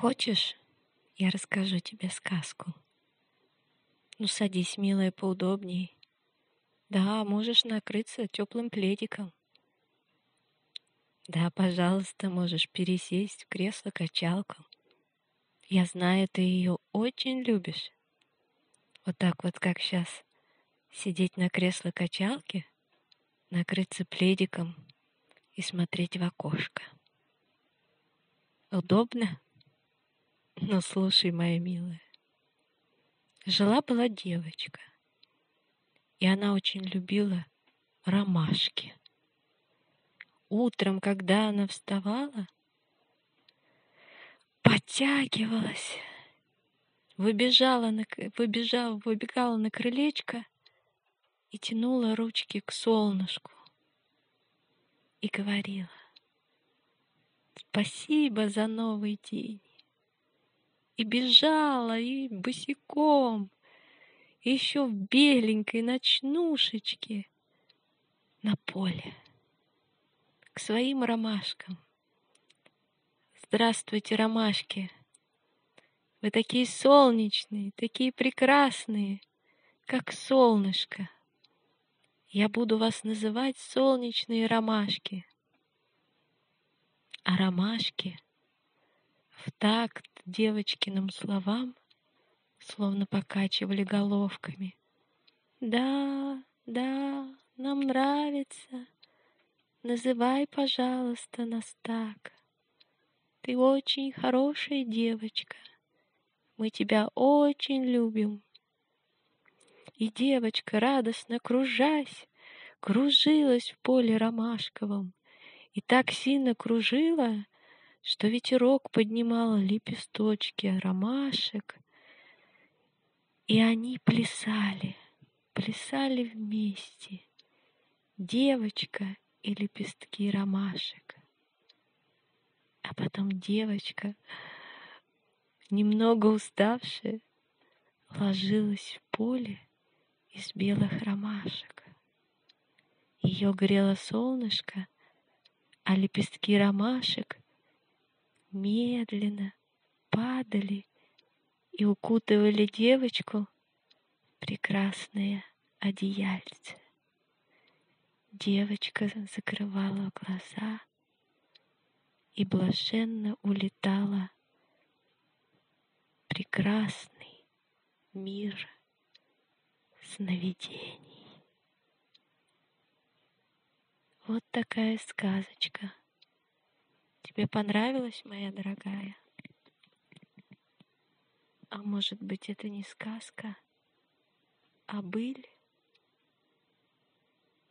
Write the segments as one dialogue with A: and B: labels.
A: Хочешь, я расскажу тебе сказку? Ну, садись, милая, поудобней. Да, можешь накрыться теплым пледиком. Да, пожалуйста, можешь пересесть в кресло-качалку. Я знаю, ты ее очень любишь. Вот так вот, как сейчас. Сидеть на кресло-качалке, накрыться пледиком и смотреть в окошко. Удобно? Ну, слушай, моя милая. Жила-была девочка, и она очень любила ромашки. Утром, когда она вставала, подтягивалась, выбежала на, выбежала, выбегала на крылечко и тянула ручки к солнышку и говорила «Спасибо за новый день» и бежала, и босиком, и еще в беленькой ночнушечке на поле к своим ромашкам. Здравствуйте, ромашки! Вы такие солнечные, такие прекрасные, как солнышко. Я буду вас называть солнечные ромашки. А ромашки в такт девочкиным словам словно покачивали головками. Да, да, нам нравится. Называй, пожалуйста, нас так. Ты очень хорошая девочка. Мы тебя очень любим. И девочка, радостно кружась, кружилась в поле ромашковом. И так сильно кружила, что ветерок поднимал лепесточки ромашек, и они плясали, плясали вместе, девочка и лепестки ромашек. А потом девочка, немного уставшая, ложилась в поле из белых ромашек. Ее грело солнышко, а лепестки ромашек медленно падали и укутывали девочку в прекрасное одеяльце. Девочка закрывала глаза и блаженно улетала в прекрасный мир сновидений. Вот такая сказочка. Тебе понравилась, моя дорогая? А может быть, это не сказка, а быль?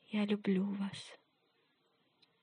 A: Я люблю вас.